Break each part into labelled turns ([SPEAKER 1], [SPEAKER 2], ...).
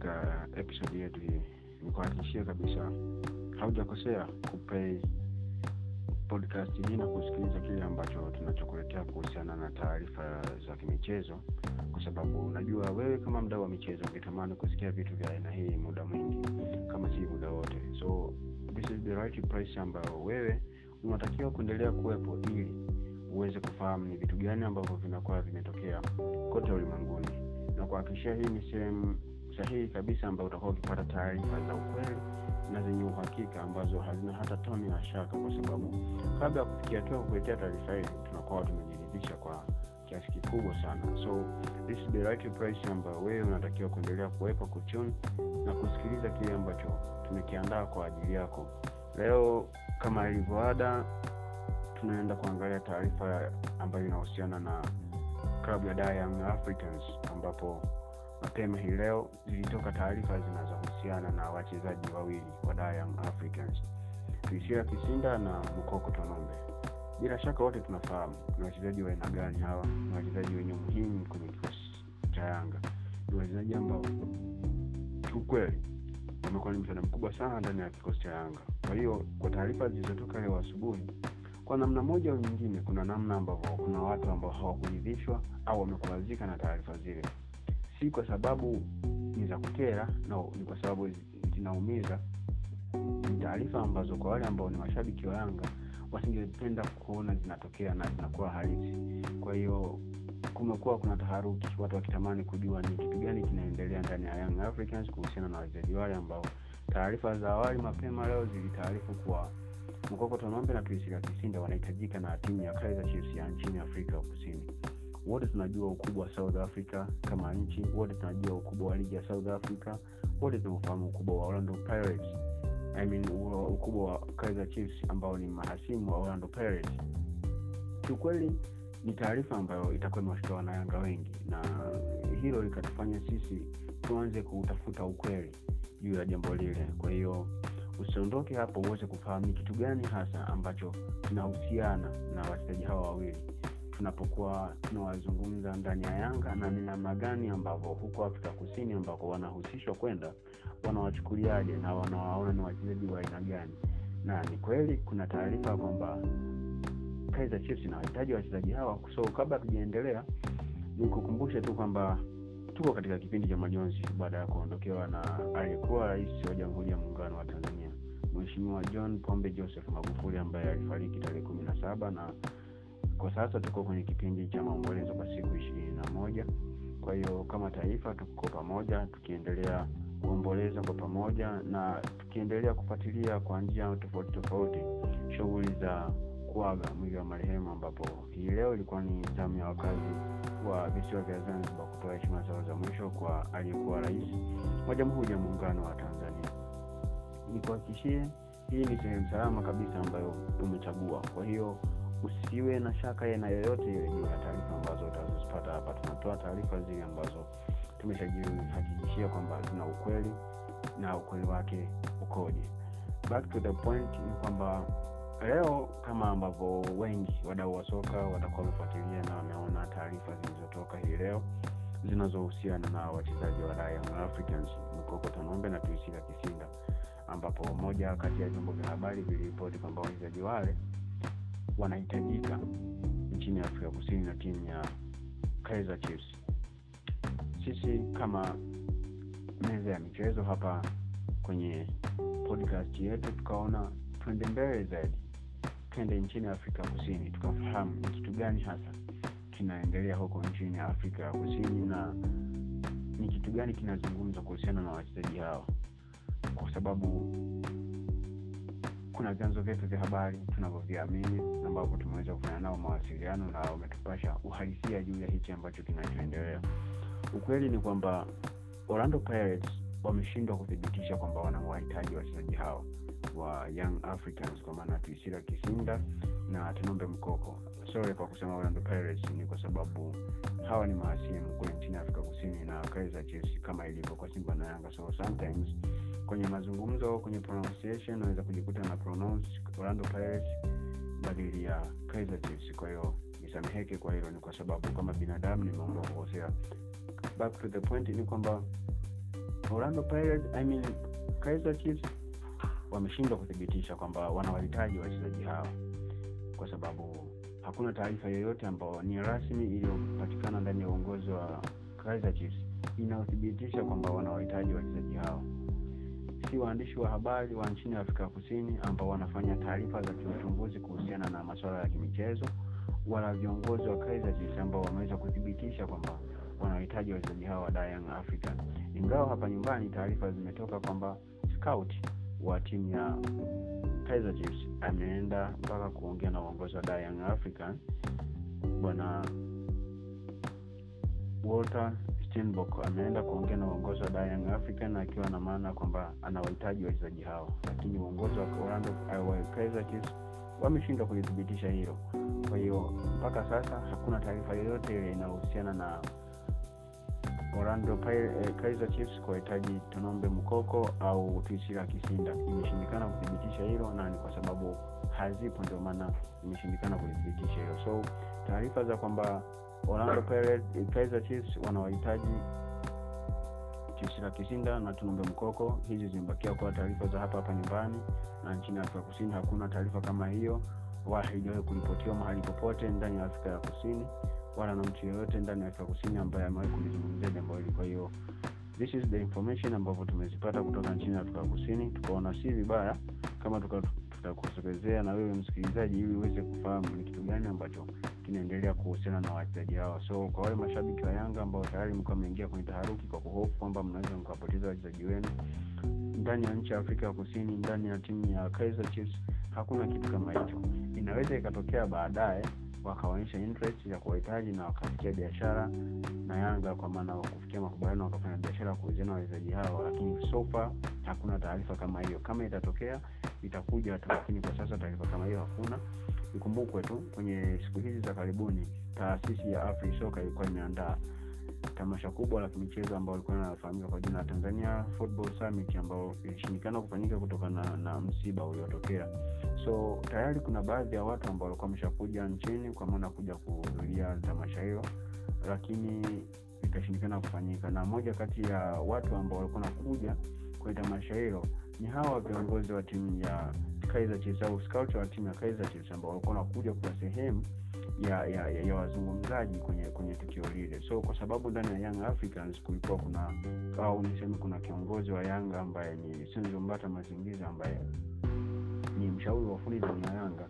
[SPEAKER 1] katika episode yetu hii. Nikuhakikishia kabisa haujakosea kupei podcast hii na kusikiliza kile ambacho tunachokuletea kuhusiana na taarifa za kimichezo kwa sababu unajua wewe kama mdau wa michezo ungetamani kusikia vitu vya aina hii muda mwingi kama si muda wote. So this is the right price ambayo wewe unatakiwa kuendelea kuwepo ili uweze kufahamu ni vitu gani ambavyo vinakuwa vimetokea kote ulimwenguni. Na kuhakikishia hii ni sehemu sahihi kabisa ambayo utakuwa ukipata taarifa za ukweli na zenye uhakika ambazo hazina hata toni ya shaka kwa sababu kabla ya kufikia hatua kukuletea taarifa hizi tunakuwa tumejiridhisha kwa kiasi kikubwa sana. So this is the right price ambayo wewe unatakiwa kuendelea kuwepo kuchuni na kusikiliza kile ambacho tumekiandaa kwa ajili yako. Leo kama ilivyoada tunaenda kuangalia taarifa ambayo inahusiana na klabu ya Young Africans ambapo mapema hii leo zilitoka taarifa zinazohusiana na wachezaji wawili wa Young Africans Priscilla Kisinda na Mukoko Tonombe. Bila shaka wote tunafahamu ni wachezaji wa aina gani hawa, ni wachezaji wenye umuhimu kwenye kikosi cha Yanga, ni wachezaji ambao kiukweli wamekuwa ni msaada mkubwa sana ndani ya kikosi cha Yanga. Kwa hiyo kwa taarifa zilizotoka leo asubuhi, kwa namna moja au nyingine, kuna namna ambavyo kuna watu ambao hawakuridhishwa au wamekuazika na taarifa zile, si kwa sababu ni za kukera, no, ni kwa sababu zinaumiza. Ni taarifa ambazo kwa wale ambao ni mashabiki wa Yanga wasingependa kuona zinatokea na zinakuwa halisi. Kwa hiyo kumekuwa kuna taharuki, watu wakitamani kujua ni kitu gani kinaendelea ndani ya Young Africans kuhusiana na wachezaji wale ambao taarifa za awali mapema leo zilitaarifu kuwa Mkoko Tonombe na prisila Kisinda wanahitajika na timu ya Kaizer Chiefs ya nchini Afrika Kusini. Wote tunajua ukubwa wa South Africa kama nchi, wote tunajua ukubwa wa ligi ya South Africa, wote tunaofahamu ukubwa wa Orlando Pirates. I mean, ukubwa wa Kaizer Chiefs ambao ni mahasimu wa Orlando Pirates. Kiukweli ni taarifa ambayo itakuwa imewashtua wanayanga wengi, na hilo likatufanya sisi tuanze kutafuta ukweli juu ya jambo lile. Kwa hiyo usiondoke hapo uweze kufahamu ni kitu gani hasa ambacho kinahusiana na wachezaji hawa wawili tunapokuwa tunawazungumza ndani ya Yanga na ni namna gani ambavyo huko Afrika Kusini ambako wanahusishwa kwenda wanawachukuliaje na wanawaona ni wachezaji wa aina gani. Na ni kweli kuna taarifa kwamba Kaizer Chiefs inawahitaji wachezaji hawa. So kabla tujaendelea, nikukumbushe tu kwamba tuko katika kipindi cha majonzi baada ya kuondokewa na aliyekuwa rais wa Jamhuri ya Muungano wa Tanzania Mheshimiwa John Pombe Joseph Magufuli ambaye alifariki tarehe kumi na saba na kwa sasa tuko kwenye kipindi cha maombolezo kwa siku ishirini na moja. Kwa hiyo kama taifa tuko pamoja tukiendelea kuomboleza kwa pamoja na tukiendelea kufuatilia kwa njia tofauti tofauti shughuli za kuaga mwili wa marehemu ambapo hii leo ilikuwa ni zamu ya wakazi wa visiwa vya zanzibar kutoa heshima zao za mwisho kwa aliyekuwa rais wa jamhuri ya muungano wa tanzania. Nikuhakikishie hii ni sehemu salama kabisa ambayo umechagua kwa hiyo usiwe na shaka na yoyote ile juu ya taarifa ambazo utazozipata hapa. Tunatoa taarifa zile ambazo tumeshajihakikishia kwamba zina ukweli na ukweli wake ukoje. Back to the point ni kwamba leo kama ambavyo wengi wadau wa soka watakuwa wamefuatilia na wameona taarifa zilizotoka hii leo zinazohusiana na wachezaji wa Young Africans Mkoko Tanombe na Priscilla Kisinda ambapo moja kati ya vyombo vya habari viliripoti kwamba wachezaji wale wanahitajika nchini Afrika Kusini na timu ya Kaizer Chiefs. Sisi kama meza ya michezo hapa kwenye podcast yetu tukaona twende mbele zaidi, twende nchini Afrika Kusini tukafahamu ni kitu gani hasa kinaendelea huko nchini Afrika ya Kusini na ni kitu gani kinazungumzwa kuhusiana na wachezaji hao, kwa sababu kuna vyanzo vyetu vya habari tunavyoviamini ambavyo tumeweza kufanya nao mawasiliano na wametupasha uhalisia juu ya hichi ambacho kinachoendelea. Ukweli ni kwamba Orlando Pirates wameshindwa kuthibitisha kwamba wanawahitaji wachezaji hao wa Young Africans kwa maana tuisira Kisinda na Tonombe Mkoko. Sorry kwa kusema Orlando Pirates, ni kwa sababu hawa ni mahasimu kule nchini Afrika Kusini na Kaizer Chiefs kama ilivyo kwa Simba na Yanga. So sometimes kwenye mazungumzo, kwenye pronunciation unaweza kujikuta na pronounce Orlando Pirates badili ya Kaizer Chiefs. Kwa hiyo nisameheke kwa hilo, ni kwa sababu kama binadamu nimeomba kukosea. Back to the point ni kwamba Orlando Pirates, I mean Kaizer Chiefs wameshindwa kuthibitisha kwamba wanawahitaji wachezaji hawa kwa sababu hakuna taarifa yoyote ambayo ni rasmi iliyopatikana ndani ya uongozi wa Kaizer Chiefs inayothibitisha kwamba wanawahitaji wachezaji hao. Si waandishi wa habari wa nchini Afrika Kusini ambao wanafanya taarifa za kiuchunguzi kuhusiana na masuala ya kimichezo, wala viongozi wa Kaizer Chiefs ambao wameweza kuthibitisha kwamba wanawahitaji wachezaji hao wa Young Africa, Ingawa hapa nyumbani taarifa zimetoka kwamba scout wa timu ya Kaizer Chiefs ameenda mpaka kuongea na uongozi wa Young African bwana Walter Steinbock ameenda kuongea na uongozi wa Young African akiwa na maana kwamba anawahitaji wachezaji hao, lakini uongozi wa Orlando Kaizer Chiefs wameshindwa kulithibitisha hilo. Kwa hiyo mpaka sasa hakuna taarifa yoyote inayohusiana na Orlando Kaiser Kaizer Chiefs kuwahitaji Tonombe Mkoko au Twisila Kisinda. Imeshindikana kuthibitisha hilo, na ni kwa sababu hazipo, ndio maana imeshindikana kuthibitisha hilo. So taarifa za kwamba Orlando Kaiser eh, Chiefs wanawahitaji Twisila Kisinda na Tonombe Mkoko, hizi zimebakia kuwa taarifa za hapa hapa nyumbani, na nchini Afrika Kusini hakuna taarifa kama hiyo, wala haijawahi kuripotiwa mahali popote ndani ya Afrika ya Kusini wala na mtu yoyote ndani ya Afrika Kusini ambaye amewahi kulizungumzia jambo hili. Kwa hiyo this is the information ambavyo tumezipata kutoka nchini Afrika Kusini, tukaona si vibaya kama tutakusogezea na wewe msikilizaji, ili uweze kufahamu ni kitu gani ambacho kinaendelea kuhusiana na wachezaji hawa. So kwa wale mashabiki wa Yanga ambao tayari mko mmeingia kwenye taharuki kwa kuhofu kwamba mnaweza mkapoteza wachezaji wenu ndani ya nchi ya Afrika ya Kusini, ndani ya timu ya Chiefs, hakuna kitu kama hicho. Inaweza ikatokea baadaye wakaonyesha interest ya kuwahitaji na wakafikia biashara na Yanga, kwa maana kufikia makubaliano wakafanya biashara kuuziana wachezaji hao, lakini sofa hakuna taarifa kama hiyo. Kama itatokea itakuja tu, lakini kwa sasa taarifa kama hiyo hakuna. Ikumbukwe tu kwenye siku hizi za karibuni, taasisi ya Afri Soka ilikuwa imeandaa tamasha kubwa la kimichezo ambao likuwa linafahamika kwa jina la Tanzania Football Summit ambao ilishindikana kufanyika kutokana na, na msiba uliotokea. So tayari kuna baadhi ya watu ambao walikuwa wameshakuja nchini kwa maana kuja kuhudhuria tamasha hilo, lakini ikashindikana kufanyika, na moja kati ya watu ambao walikuwa nakuja kwenye tamasha hilo ni hawa viongozi wa timu ya Kaizer Chiefs au scout wa timu ya Kaizer ambao walikuwa nakuja kwa sehemu ya ya, ya, ya wazungumzaji kwenye kwenye tukio lile. So kwa sababu ndani ya Young Africans kulikuwa kuna au niseme kuna kiongozi wa Yanga ambaye ni Senzo Mbata Mazingiza ambaye ni mshauri wa ufundi ndani ya Yanga.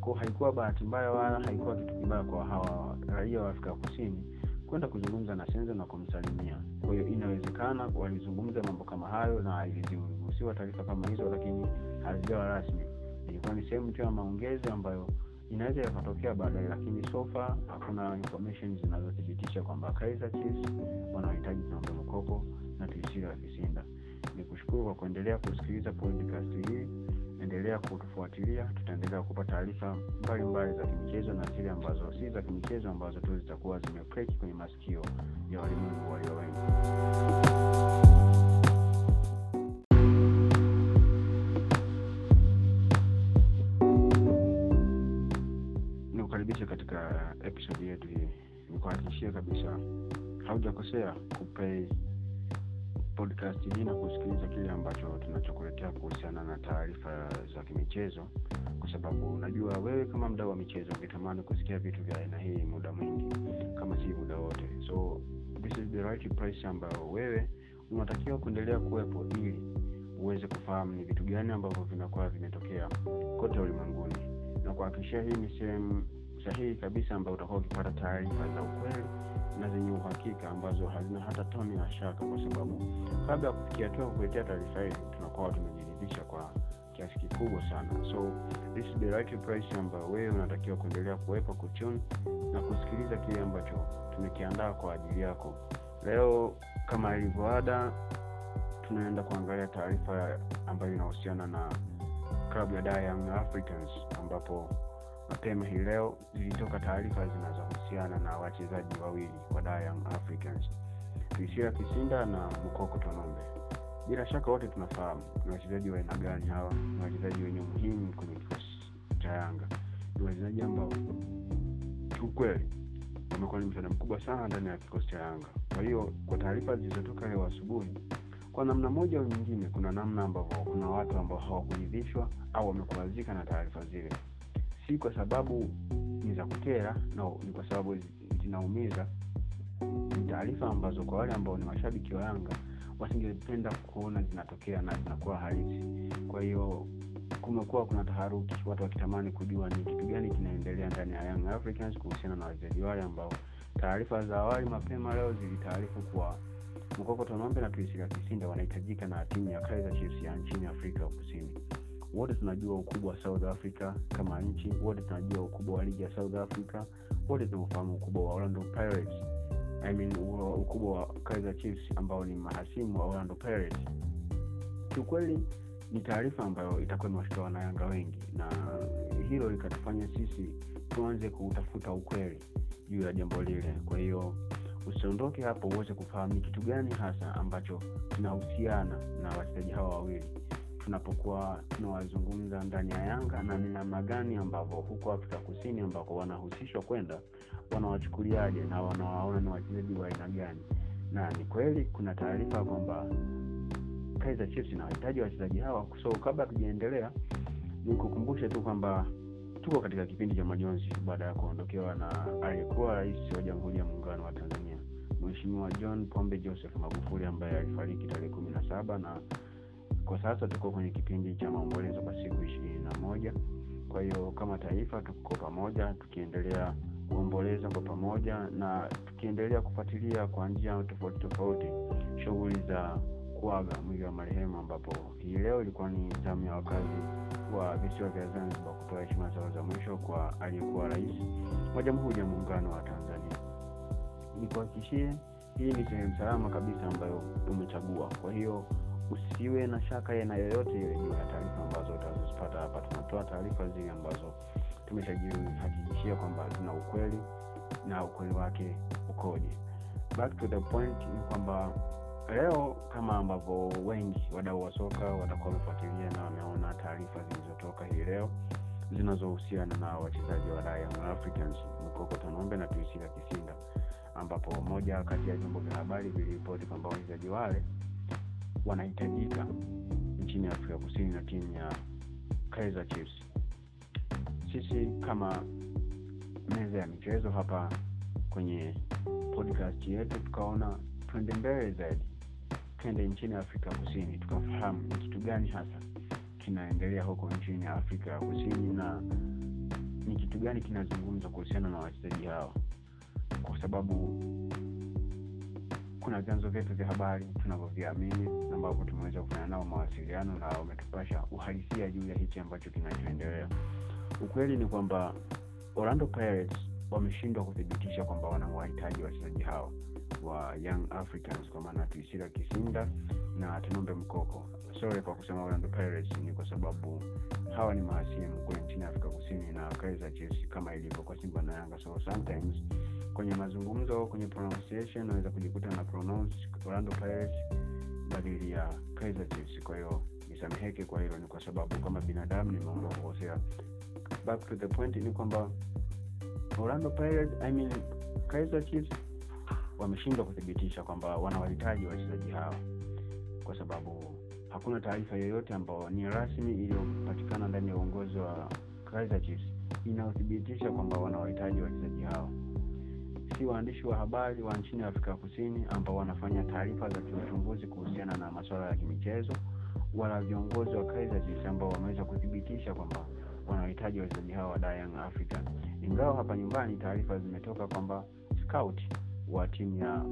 [SPEAKER 1] ko haikuwa bahati mbaya wala haikuwa kitu kibaya kwa hawa raia wa Afrika Kusini kwenda kuzungumza na Senzo na kumsalimia. Kwa hiyo inawezekana walizungumza mambo kama hayo na iliruhusiwa taarifa kama hizo, lakini hazijawa rasmi. Ilikuwa ni sehemu tu ya maongezi ambayo inaweza yakatokea baadaye, lakini so far hakuna information zinazothibitisha kwamba Kaizer Chiefs wanahitaji Tonombe Mkoko na Twisila Kisinda. Ni kushukuru kwa kuendelea kusikiliza podcast hii, endelea kutufuatilia. Tutaendelea kupa taarifa mbalimbali za kimichezo na zile ambazo si za kimichezo ambazo tu zitakuwa zimekreki kwenye masikio ya walimwengu walio wengi. Katika episodi yetu hii, nikuhakikishia kabisa haujakosea kupei podcast hii na kusikiliza kile ambacho tunachokuletea kuhusiana na taarifa za kimichezo, kwa sababu najua wewe kama mdau wa michezo ungetamani kusikia vitu vya aina hii muda mwingi, kama si muda wote. So this is the right price ambayo wewe unatakiwa kuendelea kuwepo ili uweze kufahamu ni vitu gani ambavyo vinakuwa vimetokea kote ulimwenguni na kuhakikishia hii ni sehemu sahihi kabisa ambayo utakuwa ukipata taarifa za ukweli na zenye uhakika ambazo hazina hata toni ya shaka, kwa sababu kabla ya kufikia hatua kukuletea taarifa hii tunakuwa tumejiridhisha kwa kiasi kikubwa sana. So this is the right price ambayo wewe unatakiwa kuendelea kuwepa kutune na kusikiliza kile ambacho tumekiandaa kwa ajili yako. Leo kama ilivyoada, tunaenda kuangalia taarifa ambayo inahusiana na klabu ya Young Africans ambapo mapema hii leo zilitoka taarifa zinazohusiana na wachezaji wawili wa Young Africans, Twisila Kisinda na Mkoko Tonombe. Bila shaka wote tunafahamu ni wachezaji wa aina gani hawa. Ni wachezaji wenye umuhimu kwenye kikosi cha Yanga, ni wachezaji ambao kiukweli wamekuwa ni msaada mkubwa sana ndani ya kikosi cha Yanga. Kwa hiyo kwa taarifa zilizotoka leo asubuhi, kwa namna moja au nyingine kuna namna ambavyo kuna watu ambao hawakuridhishwa au wamekuazika na taarifa zile si kwa sababu ni za kukera no ni kwa sababu zinaumiza. Ni taarifa ambazo kwa wale ambao ni mashabiki wa yanga wasingependa kuona zinatokea na zinakuwa halisi. Kwa hiyo kumekuwa kuna taharuki watu wakitamani kujua ni kitu gani kinaendelea ndani ya young africans kuhusiana na wachezaji wale ambao taarifa za awali mapema leo zilitaarifu kuwa mkokotonombe na prisila kisinda wanahitajika na timu ya kaizer chiefs ya nchini afrika kusini wote tunajua ukubwa wa south africa kama nchi. Wote tunajua ukubwa wa ligi ya south africa. Wote tunaofahamu ukubwa wa orlando pirates. I mean, ukubwa wa kaizer chiefs ambao ni mahasimu wa orlando pirates. Kiukweli ni taarifa ambayo itakuwa imewashtua wanayanga wengi. Na hilo likatufanya sisi tuanze kutafuta ukweli juu ya jambo lile. Kwa hiyo usiondoke hapo uweze kufahamu ni kitu gani hasa ambacho kinahusiana na wachezaji hawa wawili tunapokuwa tunawazungumza ndani ya yanga na ni namna gani ambavyo huko afrika kusini ambako wanahusishwa kwenda wanawachukuliaje na wanawaona ni wachezaji wa aina gani. Na ni kweli kuna taarifa kwamba kaizer chiefs inawahitaji wachezaji hawa. So kabla tujaendelea nikukumbushe tu kwamba tuko katika kipindi cha majonzi baada ya kuondokewa na aliyekuwa rais wa jamhuri ya muungano wa tanzania mheshimiwa john pombe joseph magufuli ambaye alifariki tarehe kumi na saba na kwa sasa tuko kwenye kipindi cha maombolezo kwa siku ishirini na moja. Kwa hiyo kama taifa tuko pamoja tukiendelea kuomboleza kwa pamoja na tukiendelea kufuatilia kwa njia tofauti tofauti shughuli za kuaga mwili wa marehemu ambapo hii leo ilikuwa ni zamu ya wakazi wa visiwa vya zanzibar kutoa heshima zao za mwisho kwa aliyekuwa rais wa jamhuri ya muungano wa tanzania. Nikuhakikishie hii ni sehemu salama kabisa ambayo umechagua kwa hiyo usiwe na shaka yana yoyote ile juu ya taarifa ambazo utazozipata hapa. Tunatoa taarifa zile ambazo tumeshajihakikishia kwamba zina ukweli na ukweli wake ukoje. Back to the point ni kwamba leo kama ambavyo wengi wadau wa soka watakuwa wamefuatilia na wameona taarifa zilizotoka hii leo zinazohusiana na wachezaji wa Young Africans Mkoko Tonombe na Tuisila Kisinda ambapo moja kati ya vyombo vya habari viliripoti kwamba wachezaji wale wanahitajika nchini Afrika Kusini na timu ya Kaizer Chiefs. Sisi kama meza ya michezo hapa kwenye podcast yetu tukaona twende mbele zaidi, twende nchini Afrika Kusini tukafahamu ni kitu gani hasa kinaendelea huko nchini Afrika Kusini na ni kitu gani kinazungumzwa kuhusiana na wachezaji hao, kwa sababu kuna vyanzo vyetu vya habari tunavyoviamini ambavyo tumeweza kufanya nao mawasiliano na wametupasha uhalisia juu ya hichi ambacho kinachoendelea. Ukweli ni kwamba orlando pirates wameshindwa kuthibitisha kwamba wanawahitaji wachezaji hao wa young africans kwa maana tuisira kisinda na tunombe mkoko. Sorry kwa kusema orlando pirates ni kwa sababu hawa ni mahasimu kule nchini afrika kusini na kaiza chiefs kama ilivyo kwa simba na yanga. So sometimes kwenye mazungumzo kwenye pronunciation unaweza kujikuta na pronounce orlando pirates badili ya kaizer chiefs. Kwa hiyo nisameheke kwa hilo ni kwa sababu kama binadamu nimeomba kukosea. Back to the point ni kwamba orlando pirates i mean kaizer chiefs wameshindwa kuthibitisha kwamba wanawahitaji wachezaji hao. Kwa sababu hakuna taarifa yoyote ambayo ni rasmi iliyopatikana ndani ya uongozi wa Kaizer Chiefs inayothibitisha kwamba wanawahitaji wachezaji hao si waandishi wa habari wa nchini afrika kusini ambao wanafanya taarifa za kiuchunguzi kuhusiana na masuala ya kimichezo wala viongozi wa Kaizer ambao wameweza kuthibitisha kwamba wanahitaji wachezaji hao wa Young African ingawa hapa nyumbani taarifa zimetoka kwamba scout wa timu ya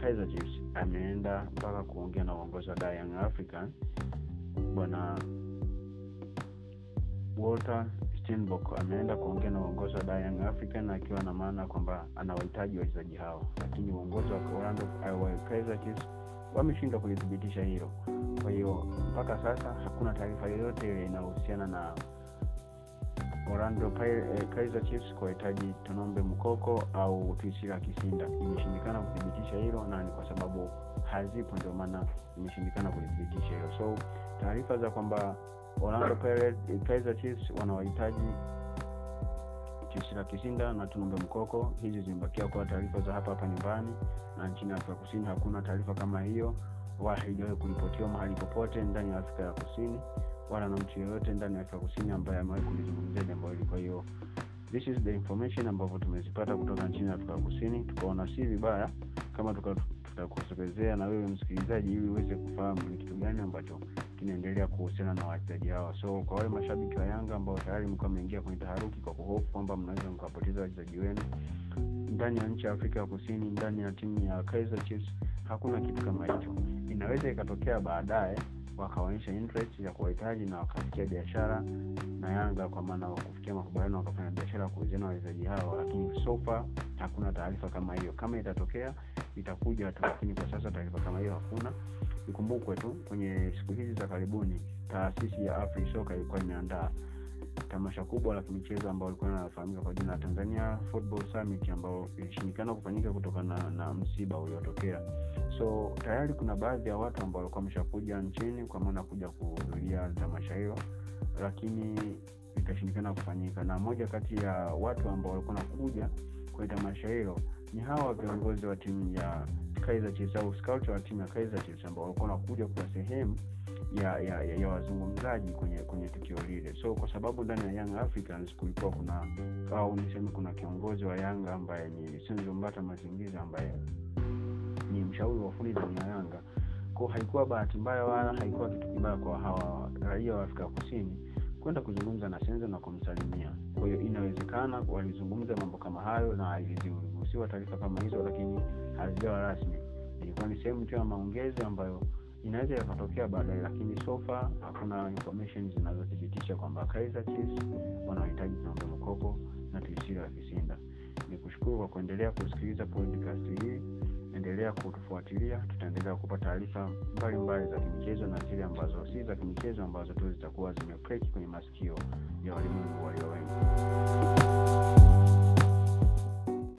[SPEAKER 1] Kaizer ameenda mpaka kuongea na uongozi wa Young Africa bwana Walter Steinbock ameenda kuongea na uongozi wa Young African akiwa na maana kwamba anawahitaji wachezaji hao, lakini uongozi wa Orlando Kaizer Chiefs wameshindwa kulithibitisha hilo. Kwa hiyo mpaka sasa hakuna taarifa yoyote ile inayohusiana na Orlando Kaizer Chiefs kuwahitaji Tonombe Mkoko au tuisila Kisinda. Imeshindikana kuthibitisha hilo, na ni kwa sababu hazipo, ndio maana imeshindikana kulithibitisha hilo. So taarifa za kwamba Orlando Pirates, Kaizer Chiefs wanawahitaji Twisila Kisinda na Tonombe Mkoko, hizi zimebakia kuwa taarifa za hapa hapa nyumbani, na nchini Afrika Kusini hakuna taarifa kama hiyo. wala haijawahi kuripotiwa mahali popote ndani ya afrika ya kusini wala na mtu yeyote ndani ya afrika kusini ambaye amewahi kulizungumzia jambo hili kwa hiyo this is the information ambavyo tumezipata kutoka nchini afrika kusini tukaona si vibaya kama tutakusogezea na wewe msikilizaji ili uweze kufahamu ni kitu gani ambacho kinaendelea kuhusiana na wachezaji hawa so kwa wale mashabiki wa yanga ambao tayari mlikuwa mmeingia kwenye taharuki kwa kuhofu kwamba mnaweza mkapoteza wachezaji wenu ndani ya nchi ya afrika ya kusini ndani ya timu ya Kaizer Chiefs hakuna kitu kama hicho. Inaweza ikatokea baadaye wakaonyesha interest ya kuwahitaji na wakafikia biashara na yanga kwa maana wakufikia makubaliano wakafanya biashara kuuziana wachezaji hao lakini sofa hakuna taarifa kama hiyo. Kama itatokea itakuja tu lakini kwa sasa taarifa kama hiyo hakuna. Ikumbukwe tu kwenye siku hizi za karibuni taasisi ya afrisoka ilikuwa imeandaa tamasha kubwa la kimichezo ambao ilikuwa inafahamika kwa jina la tanzania football summit ambao ilishindikana kufanyika kutokana na, na msiba uliotokea. So tayari kuna baadhi ya watu ambao walikuwa wameshakuja nchini kwa maana kuja kuhudhuria tamasha hilo lakini ikashindikana kufanyika. Na moja kati ya watu ambao walikuwa nakuja kwenye tamasha hilo ni hawa viongozi wa timu ya Kaizer Chiefs au scout wa timu ya Kaizer Chiefs ambao walikuwa wanakuja kwa sehemu ya ya, ya, ya wazungumzaji kwenye kwenye tukio lile. So kwa sababu ndani ya Young Africans kulikuwa kuna au niseme kuna kiongozi wa Yanga ambaye ni senzombata Mazingiza ambaye ni mshauri wa fundi ndani ya Yanga. Kwa haikuwa bahati mbaya wala haikuwa kitu kibaya kwa hawa raia wa Afrika Kusini kwenda kuzungumza na senza na kumsalimia. Kwa hiyo inawezekana walizungumza mambo kama hayo na ziliruhusiwa taarifa kama hizo, lakini hazijawa rasmi. Ilikuwa ni sehemu tu ya maongezi ambayo inaweza yakatokea baadaye, lakini sofa hakuna information zinazothibitisha kwamba Kaizer Chiefs wanahitaji kunaomba mkopo na Tuisila ya. Ni kushukuru kwa kuendelea kusikiliza podcast hii endelea kutufuatilia tutaendelea kupa taarifa mbalimbali za kimichezo na zile ambazo si za kimichezo ambazo tu zitakuwa zimepreki kwenye masikio ya walimwengu walio wengi.